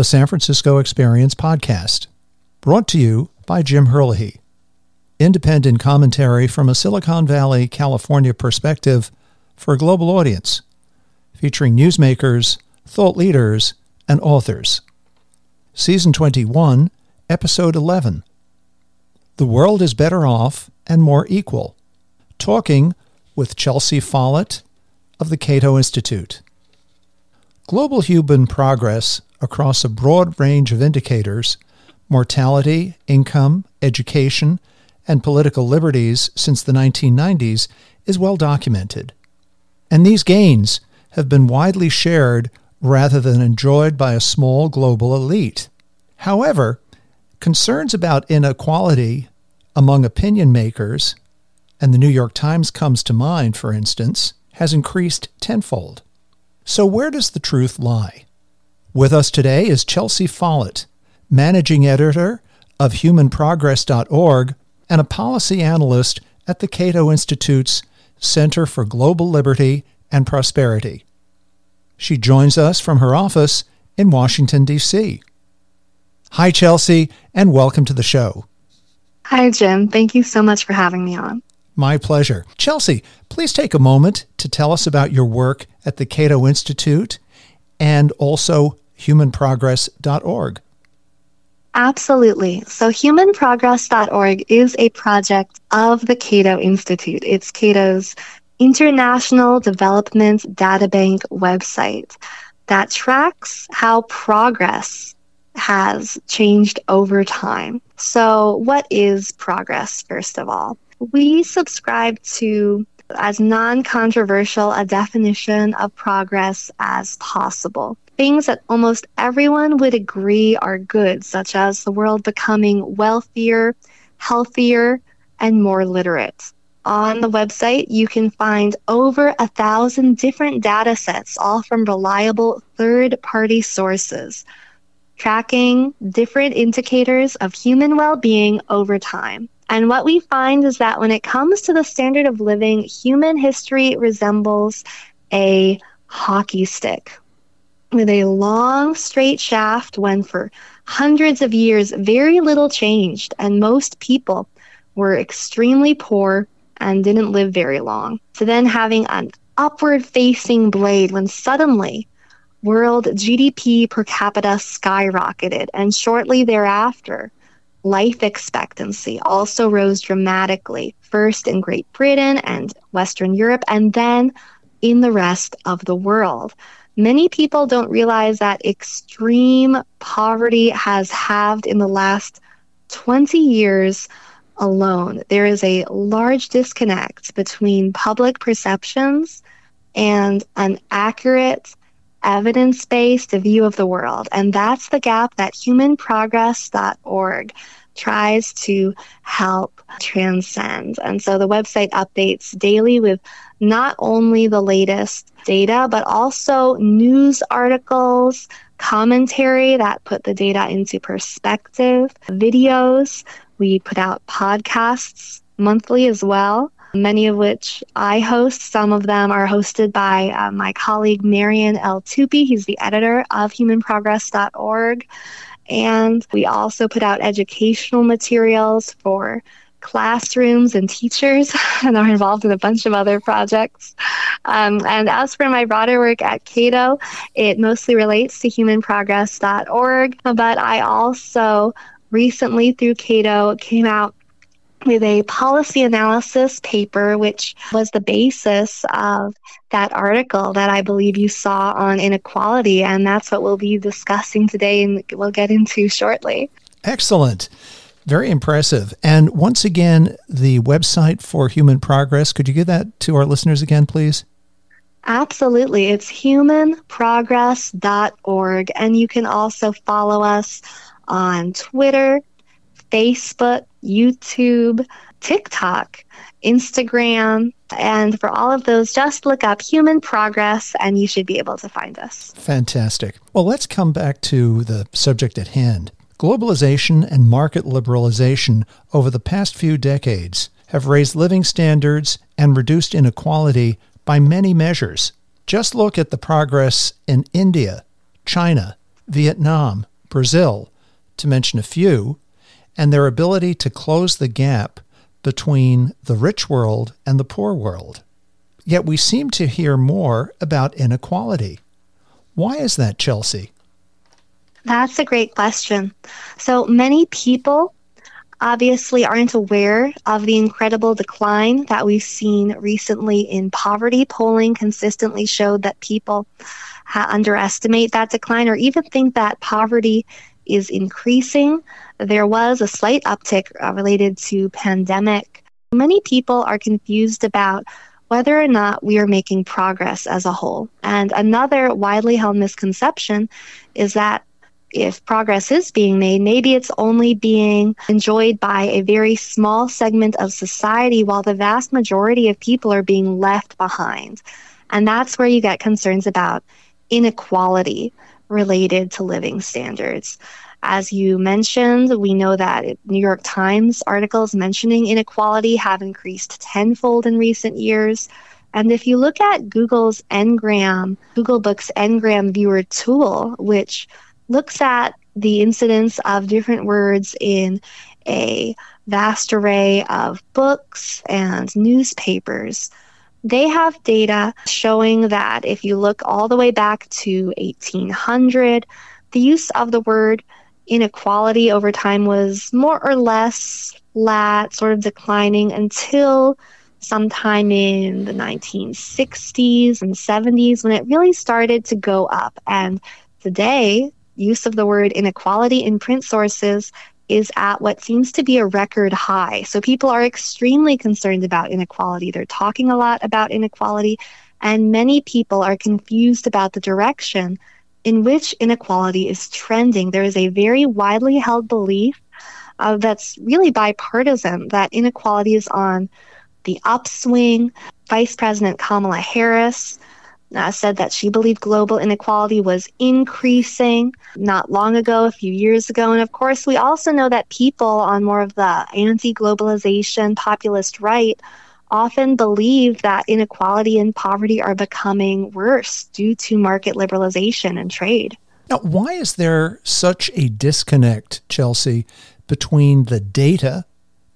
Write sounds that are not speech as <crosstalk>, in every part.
the San Francisco Experience podcast, brought to you by Jim Herlihy. Independent commentary from a Silicon Valley, California perspective for a global audience, featuring newsmakers, thought leaders, and authors. Season 21, Episode 11 The World is Better Off and More Equal. Talking with Chelsea Follett of the Cato Institute. Global human progress across a broad range of indicators mortality, income, education, and political liberties since the 1990s is well documented. And these gains have been widely shared rather than enjoyed by a small global elite. However, concerns about inequality among opinion makers, and the New York Times comes to mind, for instance, has increased tenfold. So, where does the truth lie? With us today is Chelsea Follett, managing editor of humanprogress.org and a policy analyst at the Cato Institute's Center for Global Liberty and Prosperity. She joins us from her office in Washington, D.C. Hi, Chelsea, and welcome to the show. Hi, Jim. Thank you so much for having me on. My pleasure. Chelsea, please take a moment to tell us about your work at the Cato Institute and also humanprogress.org. Absolutely. So, humanprogress.org is a project of the Cato Institute. It's Cato's International Development Databank website that tracks how progress has changed over time. So, what is progress, first of all? We subscribe to as non controversial a definition of progress as possible. Things that almost everyone would agree are good, such as the world becoming wealthier, healthier, and more literate. On the website, you can find over a thousand different data sets, all from reliable third party sources, tracking different indicators of human well being over time. And what we find is that when it comes to the standard of living, human history resembles a hockey stick with a long, straight shaft when for hundreds of years very little changed, and most people were extremely poor and didn't live very long. To then having an upward facing blade when suddenly world GDP per capita skyrocketed, and shortly thereafter, life expectancy also rose dramatically, first in Great Britain and Western Europe, and then in the rest of the world. Many people don't realize that extreme poverty has halved in the last 20 years alone. There is a large disconnect between public perceptions and an accurate evidence based view of the world. And that's the gap that humanprogress.org tries to help transcend. And so the website updates daily with not only the latest data, but also news articles, commentary that put the data into perspective, videos. We put out podcasts monthly as well many of which I host. Some of them are hosted by uh, my colleague Marian L. Tupy. He's the editor of humanprogress.org. And we also put out educational materials for classrooms and teachers <laughs> and are involved in a bunch of other projects. Um, and as for my broader work at Cato, it mostly relates to humanprogress.org, but I also recently through Cato came out with a policy analysis paper, which was the basis of that article that I believe you saw on inequality. And that's what we'll be discussing today and we'll get into shortly. Excellent. Very impressive. And once again, the website for Human Progress, could you give that to our listeners again, please? Absolutely. It's humanprogress.org. And you can also follow us on Twitter, Facebook, YouTube, TikTok, Instagram. And for all of those, just look up Human Progress and you should be able to find us. Fantastic. Well, let's come back to the subject at hand. Globalization and market liberalization over the past few decades have raised living standards and reduced inequality by many measures. Just look at the progress in India, China, Vietnam, Brazil, to mention a few, and their ability to close the gap between the rich world and the poor world. Yet we seem to hear more about inequality. Why is that, Chelsea? That's a great question. So many people obviously aren't aware of the incredible decline that we've seen recently in poverty. Polling consistently showed that people underestimate that decline or even think that poverty is increasing. There was a slight uptick uh, related to pandemic. Many people are confused about whether or not we are making progress as a whole. And another widely held misconception is that if progress is being made, maybe it's only being enjoyed by a very small segment of society while the vast majority of people are being left behind. And that's where you get concerns about inequality related to living standards. As you mentioned, we know that New York Times articles mentioning inequality have increased tenfold in recent years. And if you look at Google's Ngram, Google Books Ngram Viewer tool, which looks at the incidence of different words in a vast array of books and newspapers. They have data showing that if you look all the way back to 1800, the use of the word inequality over time was more or less flat, sort of declining until sometime in the 1960s and 70s when it really started to go up. And today, use of the word inequality in print sources is at what seems to be a record high. So people are extremely concerned about inequality. They're talking a lot about inequality, and many people are confused about the direction in which inequality is trending. There is a very widely held belief uh, that's really bipartisan that inequality is on the upswing. Vice President Kamala Harris uh, said that she believed global inequality was increasing not long ago, a few years ago. And of course, we also know that people on more of the anti globalization populist right often believe that inequality and poverty are becoming worse due to market liberalization and trade. Now, why is there such a disconnect, Chelsea, between the data,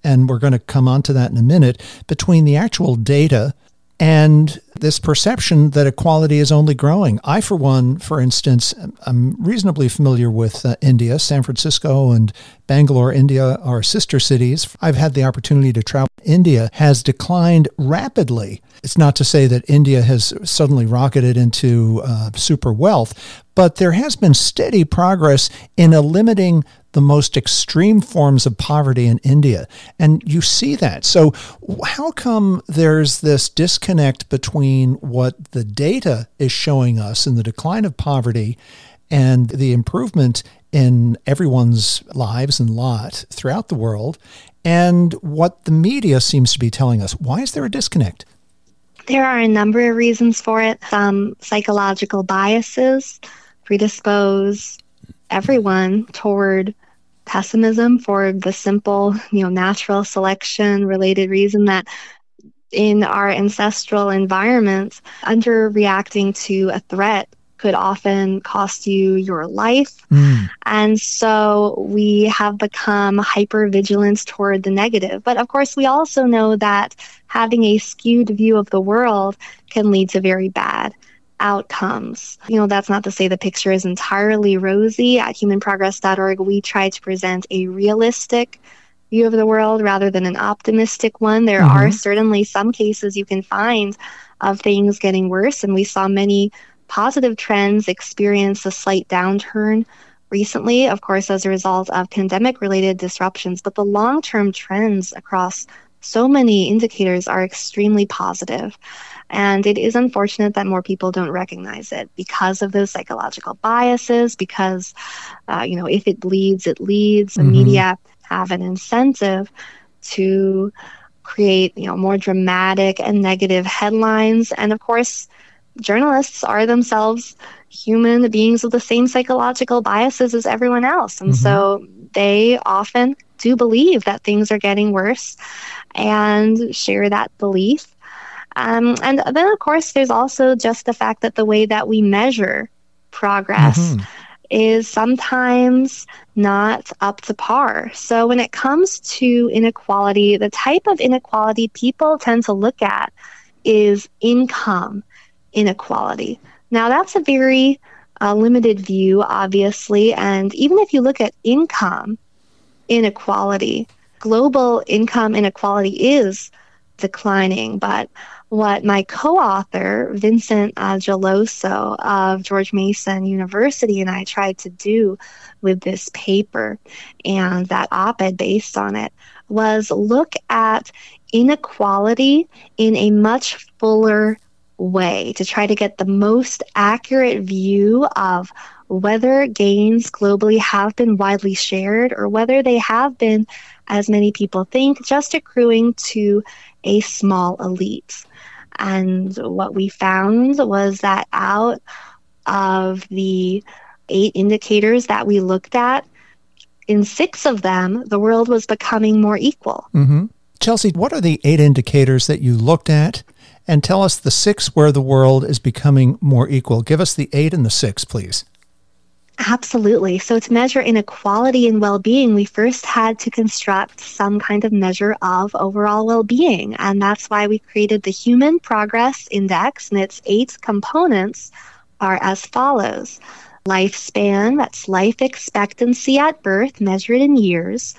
and we're going to come on to that in a minute, between the actual data and this perception that equality is only growing. I, for one, for instance, I'm reasonably familiar with uh, India. San Francisco and Bangalore, India, are sister cities. I've had the opportunity to travel. India has declined rapidly. It's not to say that India has suddenly rocketed into uh, super wealth, but there has been steady progress in limiting the most extreme forms of poverty in India. And you see that. So, how come there's this disconnect between what the data is showing us in the decline of poverty and the improvement in everyone's lives and lot throughout the world and what the media seems to be telling us? Why is there a disconnect? There are a number of reasons for it. Some psychological biases predispose everyone toward pessimism for the simple, you know, natural selection related reason that in our ancestral environments, underreacting to a threat could often cost you your life. Mm. And so we have become hyper vigilant toward the negative. But of course, we also know that having a skewed view of the world can lead to very bad outcomes. You know, that's not to say the picture is entirely rosy. At humanprogress.org, we try to present a realistic view of the world rather than an optimistic one. There mm-hmm. are certainly some cases you can find of things getting worse, and we saw many positive trends experience a slight downturn recently, of course, as a result of pandemic related disruptions. But the long term trends across so many indicators are extremely positive. And it is unfortunate that more people don't recognize it because of those psychological biases, because, uh, you know, if it bleeds, it leads. The mm-hmm. media have an incentive to create, you know, more dramatic and negative headlines. And of course, journalists are themselves human beings with the same psychological biases as everyone else. And mm-hmm. so they often do believe that things are getting worse and share that belief. Um, and then, of course, there's also just the fact that the way that we measure progress mm-hmm. is sometimes not up to par. So, when it comes to inequality, the type of inequality people tend to look at is income inequality. Now, that's a very uh, limited view, obviously, and even if you look at income inequality, global income inequality is declining, but what my co-author Vincent uh, Geloso of George Mason University and I tried to do with this paper and that op-ed based on it was look at inequality in a much fuller way to try to get the most accurate view of whether gains globally have been widely shared or whether they have been, as many people think, just accruing to a small elite. And what we found was that out of the eight indicators that we looked at, in six of them, the world was becoming more equal. Mm-hmm. Chelsea, what are the eight indicators that you looked at? And tell us the six where the world is becoming more equal. Give us the eight and the six, please. Absolutely. So, to measure inequality and well being, we first had to construct some kind of measure of overall well being. And that's why we created the Human Progress Index, and its eight components are as follows lifespan, that's life expectancy at birth, measured in years,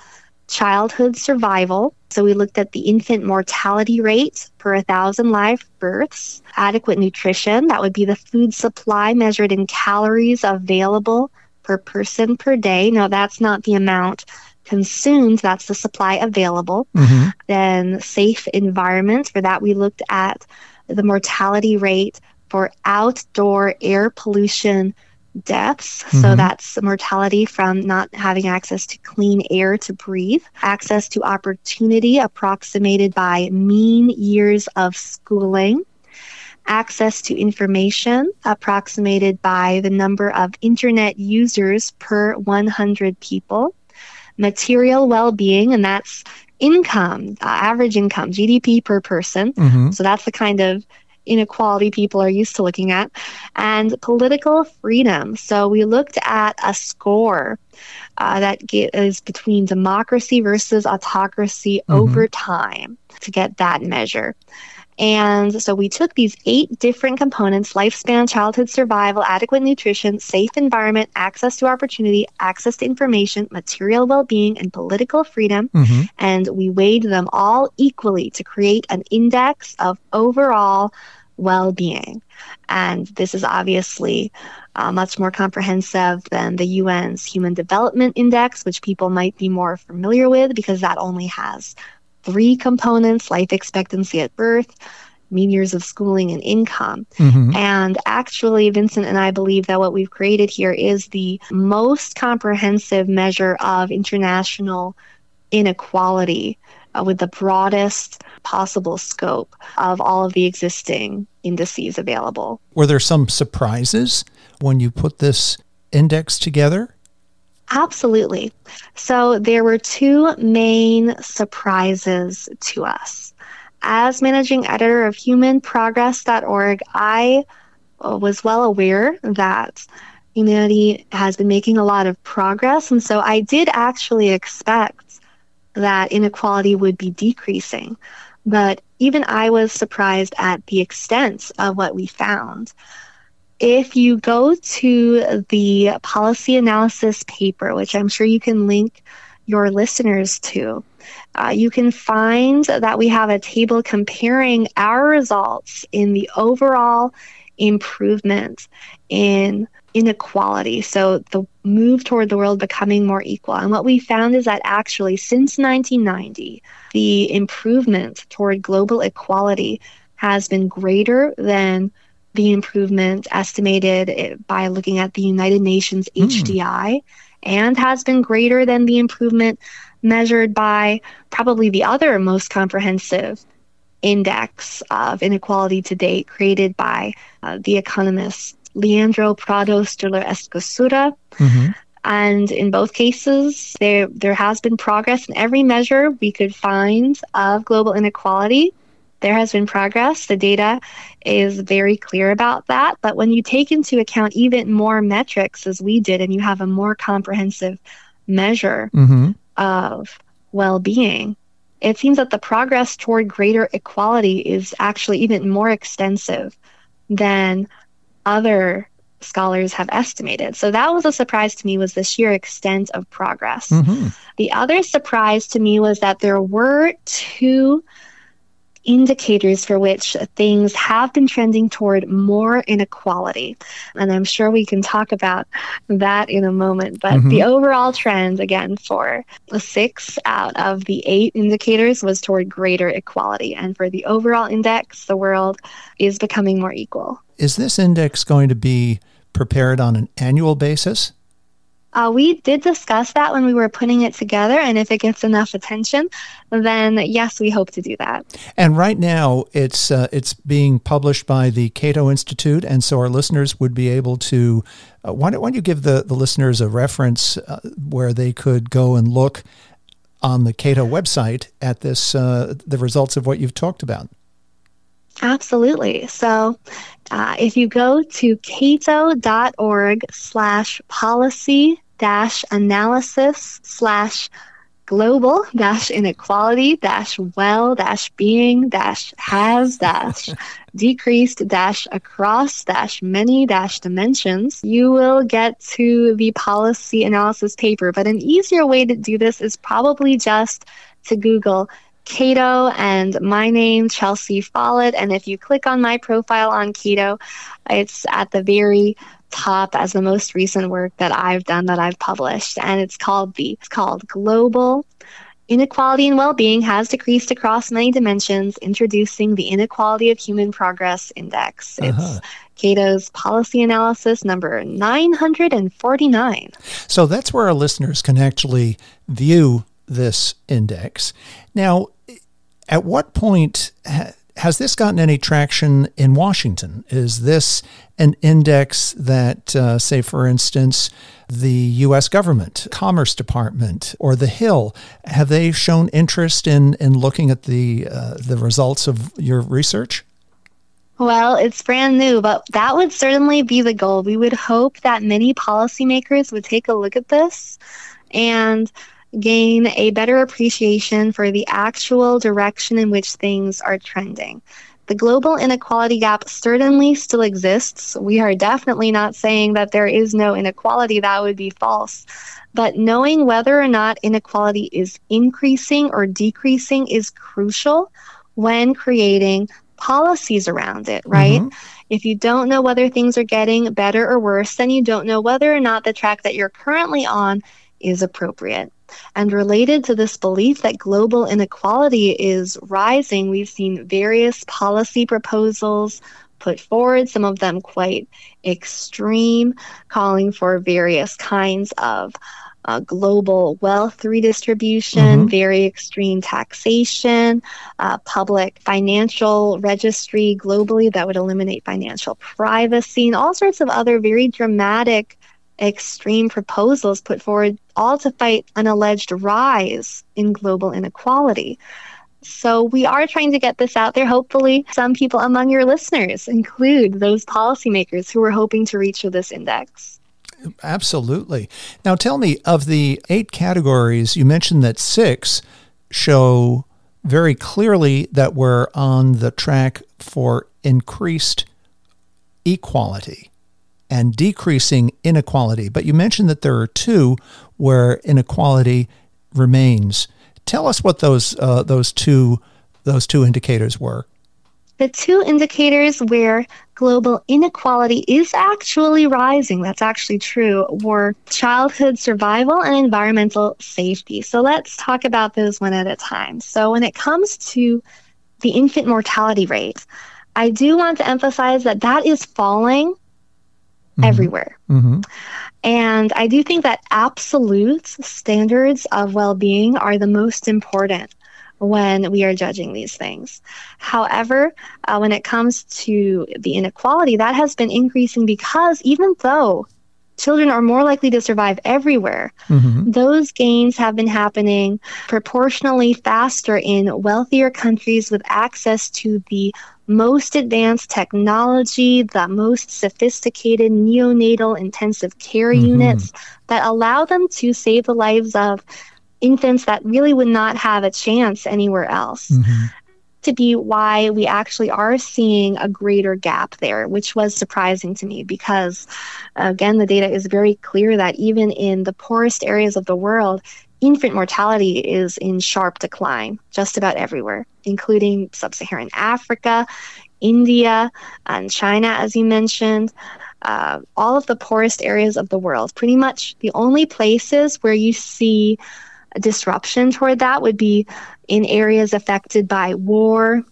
childhood survival. So, we looked at the infant mortality rate per 1,000 live births, adequate nutrition, that would be the food supply measured in calories available per person per day. Now, that's not the amount consumed, that's the supply available. Mm-hmm. Then, safe environment, for that, we looked at the mortality rate for outdoor air pollution deaths. Mm-hmm. So that's mortality from not having access to clean air to breathe, access to opportunity approximated by mean years of schooling, access to information approximated by the number of internet users per 100 people, material well being, and that's income, uh, average income, GDP per person. Mm-hmm. So that's the kind of inequality people are used to looking at, and political freedom. So we looked at a score uh, that is between democracy versus autocracy mm-hmm. over time to get that measure. And so we took these eight different components lifespan, childhood survival, adequate nutrition, safe environment, access to opportunity, access to information, material well being, and political freedom. Mm-hmm. And we weighed them all equally to create an index of overall well being. And this is obviously uh, much more comprehensive than the UN's Human Development Index, which people might be more familiar with because that only has three components life expectancy at birth, mean years of schooling, and income. Mm-hmm. And actually, Vincent and I believe that what we've created here is the most comprehensive measure of international inequality uh, with the broadest possible scope of all of the existing indices available. Were there some surprises when you put this index together? Absolutely. So there were two main surprises to us. As managing editor of humanprogress.org, I was well aware that humanity has been making a lot of progress. And so I did actually expect that inequality would be decreasing. But even I was surprised at the extent of what we found. If you go to the policy analysis paper, which I'm sure you can link your listeners to, uh, you can find that we have a table comparing our results in the overall improvement in inequality. So the move toward the world becoming more equal. And what we found is that actually since 1990, the improvement toward global equality has been greater than the improvement estimated by looking at the United Nations HDI mm. and has been greater than the improvement measured by probably the other most comprehensive index of inequality to date created by uh, the economist Leandro Prados de la Escosura. Mm-hmm. And in both cases, there there has been progress in every measure we could find of global inequality. There has been progress. The data is very clear about that. But when you take into account even more metrics, as we did, and you have a more comprehensive measure mm-hmm. of well being, it seems that the progress toward greater equality is actually even more extensive than other scholars have estimated. So that was a surprise to me was the sheer extent of progress. Mm-hmm. The other surprise to me was that there were two indicators for which things have been trending toward more inequality. And I'm sure we can talk about that in a moment. But mm-hmm. the overall trend, again, for six out of the eight indicators was toward greater equality. And for the overall index, the world is becoming more equal. Is this index going to be prepared on an annual basis? Uh, we did discuss that when we were putting it together, and if it gets enough attention, then yes, we hope to do that. And right now, it's uh, it's being published by the Cato Institute, and so our listeners would be able to. Uh, why, don't, why don't you give the, the listeners a reference uh, where they could go and look on the Cato website at this uh, the results of what you've talked about? Absolutely. So uh, if you go to cato.org slash policy dash analysis slash global dash inequality dash well dash being dash has dash <laughs> decreased dash across dash many dash dimensions, you will get to the policy analysis paper. But an easier way to do this is probably just to Google Cato and my name, Chelsea Follett. And if you click on my profile on Cato, it's at the very top as the most recent work that I've done that I've published. And it's called the it's called Global Inequality and Well-Being has decreased across many dimensions, introducing the Inequality of Human Progress Index. Uh-huh. It's Cato's policy analysis number 949. So that's where our listeners can actually view this index. Now, at what point ha- has this gotten any traction in Washington? Is this an index that, uh, say, for instance, the U.S. government, Commerce Department, or the Hill, have they shown interest in in looking at the uh, the results of your research? Well, it's brand new, but that would certainly be the goal. We would hope that many policymakers would take a look at this and gain a better appreciation for the actual direction in which things are trending. The global inequality gap certainly still exists. We are definitely not saying that there is no inequality, that would be false. But knowing whether or not inequality is increasing or decreasing is crucial when creating policies around it, right? Mm-hmm. If you don't know whether things are getting better or worse, then you don't know whether or not the track that you're currently on is appropriate. And related to this belief that global inequality is rising, we've seen various policy proposals put forward, some of them quite extreme, calling for various kinds of uh, global wealth redistribution, mm-hmm. very extreme taxation, uh, public financial registry globally that would eliminate financial privacy, and all sorts of other very dramatic extreme proposals put forward, all to fight an alleged rise in global inequality. So we are trying to get this out there. Hopefully, some people among your listeners include those policymakers who are hoping to reach for this index. Absolutely. Now, tell me of the eight categories, you mentioned that six show very clearly that we're on the track for increased equality and decreasing inequality. But you mentioned that there are two where inequality remains. Tell us what those uh, those two those two indicators were. The two indicators where global inequality is actually rising, that's actually true, were childhood survival and environmental safety. So let's talk about those one at a time. So when it comes to the infant mortality rate, I do want to emphasize that that is falling mm-hmm. everywhere. Mm-hmm. And I do think that absolute standards of well being are the most important when we are judging these things. However, uh, when it comes to the inequality, that has been increasing because even though children are more likely to survive everywhere. Mm-hmm. Those gains have been happening proportionally faster in wealthier countries with access to the most advanced technology, the most sophisticated neonatal intensive care mm-hmm. units that allow them to save the lives of infants that really would not have a chance anywhere else. Mm-hmm to be why we actually are seeing a greater gap there, which was surprising to me because, again, the data is very clear that even in the poorest areas of the world, infant mortality is in sharp decline just about everywhere, including sub Saharan Africa, India, and China, as you mentioned. Uh, all of the poorest areas of the world. Pretty much the only places where you see disruption toward that would be in areas affected by war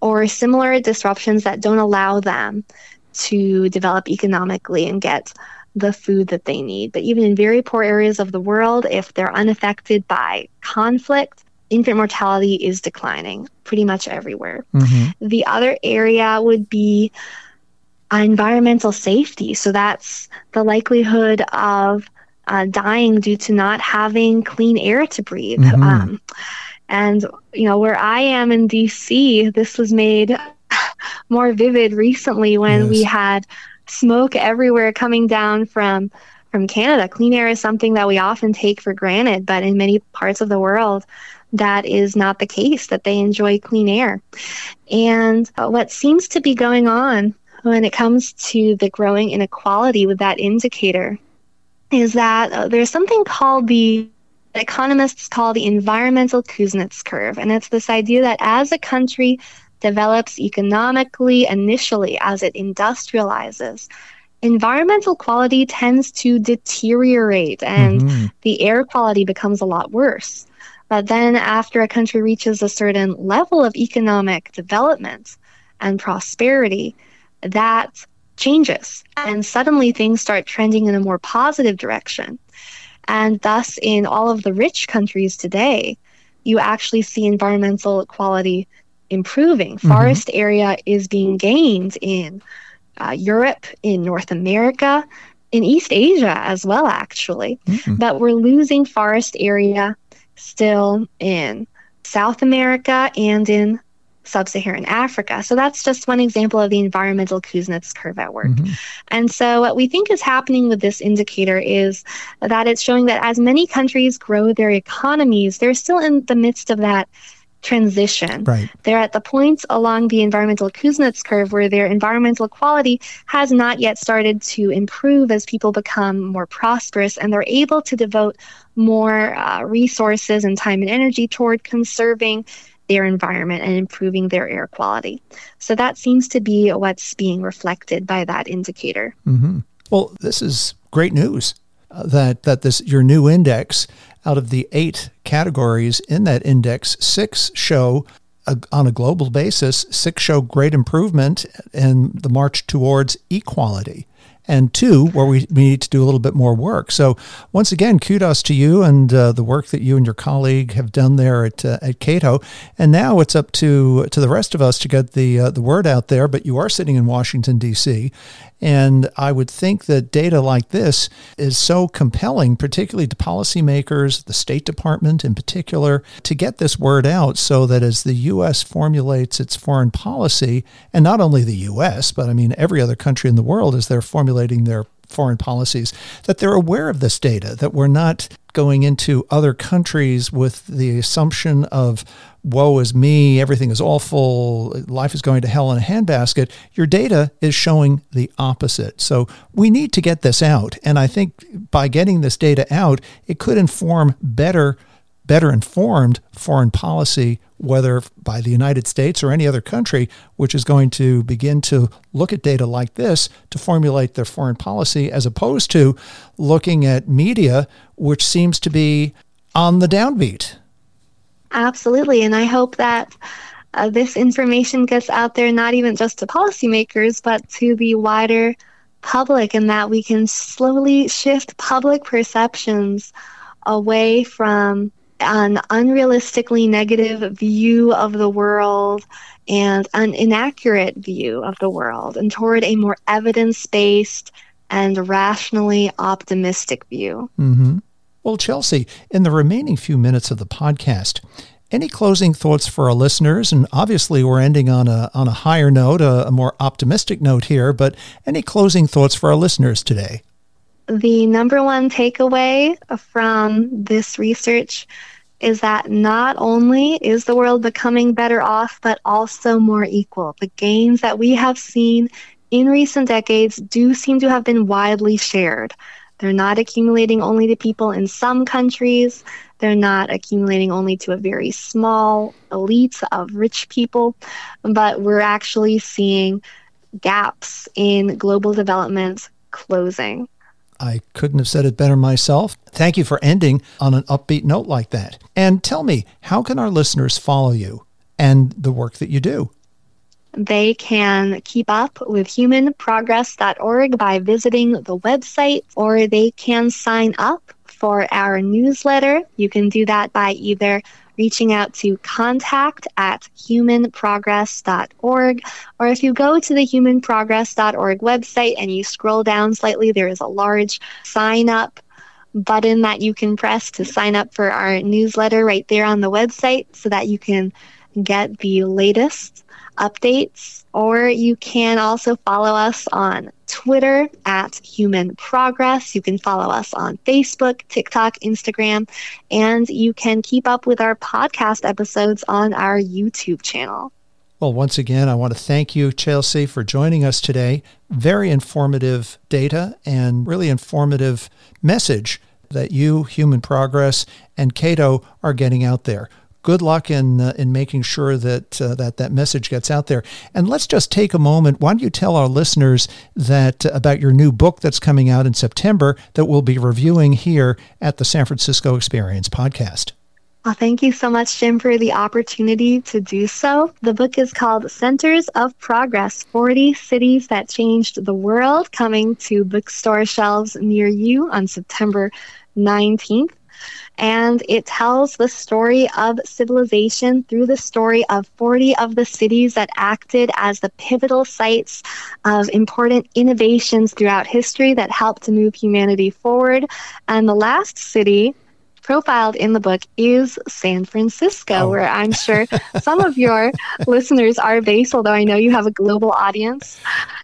or similar disruptions that don't allow them to develop economically and get the food that they need. But even in very poor areas of the world, if they're unaffected by conflict, infant mortality is declining pretty much everywhere. Mm-hmm. The other area would be environmental safety. So that's the likelihood of uh, dying due to not having clean air to breathe. Mm-hmm. Um, and, you know, where I am in DC, this was made <laughs> more vivid recently when yes. we had smoke everywhere coming down from from Canada. Clean air is something that we often take for granted, but in many parts of the world, that is not the case, that they enjoy clean air. And what seems to be going on when it comes to the growing inequality with that indicator is that uh, there's something called the economists call the environmental Kuznets curve. And it's this idea that as a country develops economically initially, as it industrializes, environmental quality tends to deteriorate and mm-hmm. the air quality becomes a lot worse. But then, after a country reaches a certain level of economic development and prosperity, that changes. And suddenly things start trending in a more positive direction. And thus, in all of the rich countries today, you actually see environmental quality improving. Mm-hmm. Forest area is being gained in uh, Europe, in North America, in East Asia as well, actually. Mm-hmm. But we're losing forest area still in South America and in sub Saharan Africa. So that's just one example of the environmental Kuznets curve at work. Mm-hmm. And so, what we think is happening with this indicator is that it's showing that as many countries grow their economies, they're still in the midst of that transition. Right. They're at the points along the environmental Kuznets curve where their environmental quality has not yet started to improve as people become more prosperous and they're able to devote more uh, resources and time and energy toward conserving their environment and improving their air quality. So that seems to be what's being reflected by that indicator. Mm-hmm. Well, this is great news uh, that that this your new index out of the eight categories in that index, six show uh, on a global basis, six show great improvement in the march towards equality and two, where we, we need to do a little bit more work. So, once again, kudos to you and uh, the work that you and your colleague have done there at, uh, at Cato. And now it's up to to the rest of us to get the uh, the word out there. But you are sitting in Washington D.C., and I would think that data like this is so compelling, particularly to policymakers, the State Department in particular, to get this word out so that as the U.S. formulates its foreign policy, and not only the U.S., but I mean every other country in the world as they're formulating their foreign policies, that they're aware of this data, that we're not going into other countries with the assumption of woe is me, everything is awful, life is going to hell in a handbasket, your data is showing the opposite. So we need to get this out. And I think by getting this data out, it could inform better better informed foreign policy, whether by the United States or any other country, which is going to begin to look at data like this to formulate their foreign policy, as opposed to looking at media, which seems to be on the downbeat. Absolutely. And I hope that uh, this information gets out there not even just to policymakers, but to the wider public, and that we can slowly shift public perceptions away from an unrealistically negative view of the world and an inaccurate view of the world and toward a more evidence based, and rationally optimistic view. Mm-hmm. Well, Chelsea, in the remaining few minutes of the podcast, any closing thoughts for our listeners? And obviously, we're ending on a on a higher note, a, a more optimistic note here. But any closing thoughts for our listeners today? The number one takeaway from this research is that not only is the world becoming better off, but also more equal. The gains that we have seen in recent decades do seem to have been widely shared. They're not accumulating only to people in some countries. They're not accumulating only to a very small elite of rich people, but we're actually seeing gaps in global development closing. I couldn't have said it better myself. Thank you for ending on an upbeat note like that. And tell me, how can our listeners follow you and the work that you do? They can keep up with humanprogress.org by visiting the website, or they can sign up for our newsletter. You can do that by either reaching out to contact at humanprogress.org. Or if you go to the humanprogress.org website and you scroll down slightly, there is a large sign up button that you can press to sign up for our newsletter right there on the website so that you can get the latest updates, or you can also follow us on Twitter at Human Progress. You can follow us on Facebook, TikTok, Instagram, and you can keep up with our podcast episodes on our YouTube channel. Well, once again, I want to thank you, Chelsea, for joining us today. Very informative data and really informative message that you, Human Progress, and Cato are getting out there good luck in uh, in making sure that uh, that that message gets out there. And let's just take a moment. Why don't you tell our listeners that uh, about your new book that's coming out in September that we'll be reviewing here at the San Francisco Experience podcast. Well, thank you so much, Jim, for the opportunity to do so. The book is called Centers of Progress 40 Cities That Changed the World, coming to bookstore shelves near you on September 19th and it tells the story of civilization through the story of 40 of the cities that acted as the pivotal sites of important innovations throughout history that helped to move humanity forward. And the last city profiled in the book is San Francisco, oh. where I'm sure some of your <laughs> listeners are based, although I know you have a global audience.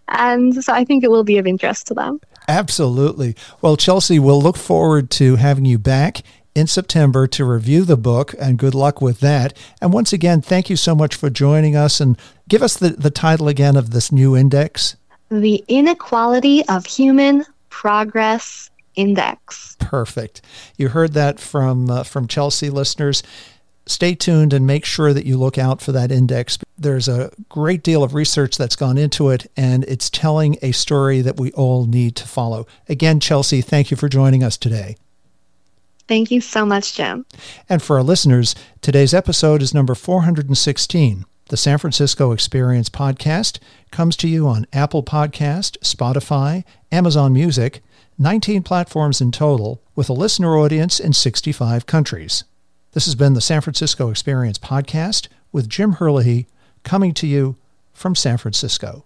And so I think it will be of interest to them. Absolutely. Well, Chelsea, we'll look forward to having you back in September to review the book, and good luck with that. And once again, thank you so much for joining us. And give us the, the title again of this new index The Inequality of Human Progress Index. Perfect. You heard that from uh, from Chelsea listeners. Stay tuned and make sure that you look out for that index. There's a great deal of research that's gone into it, and it's telling a story that we all need to follow. Again, Chelsea, thank you for joining us today. Thank you so much, Jim. And for our listeners, today's episode is number 416. The San Francisco Experience podcast comes to you on Apple Podcast, Spotify, Amazon Music, 19 platforms in total, with a listener audience in 65 countries. This has been the San Francisco Experience podcast with Jim Herlihy coming to you from San Francisco.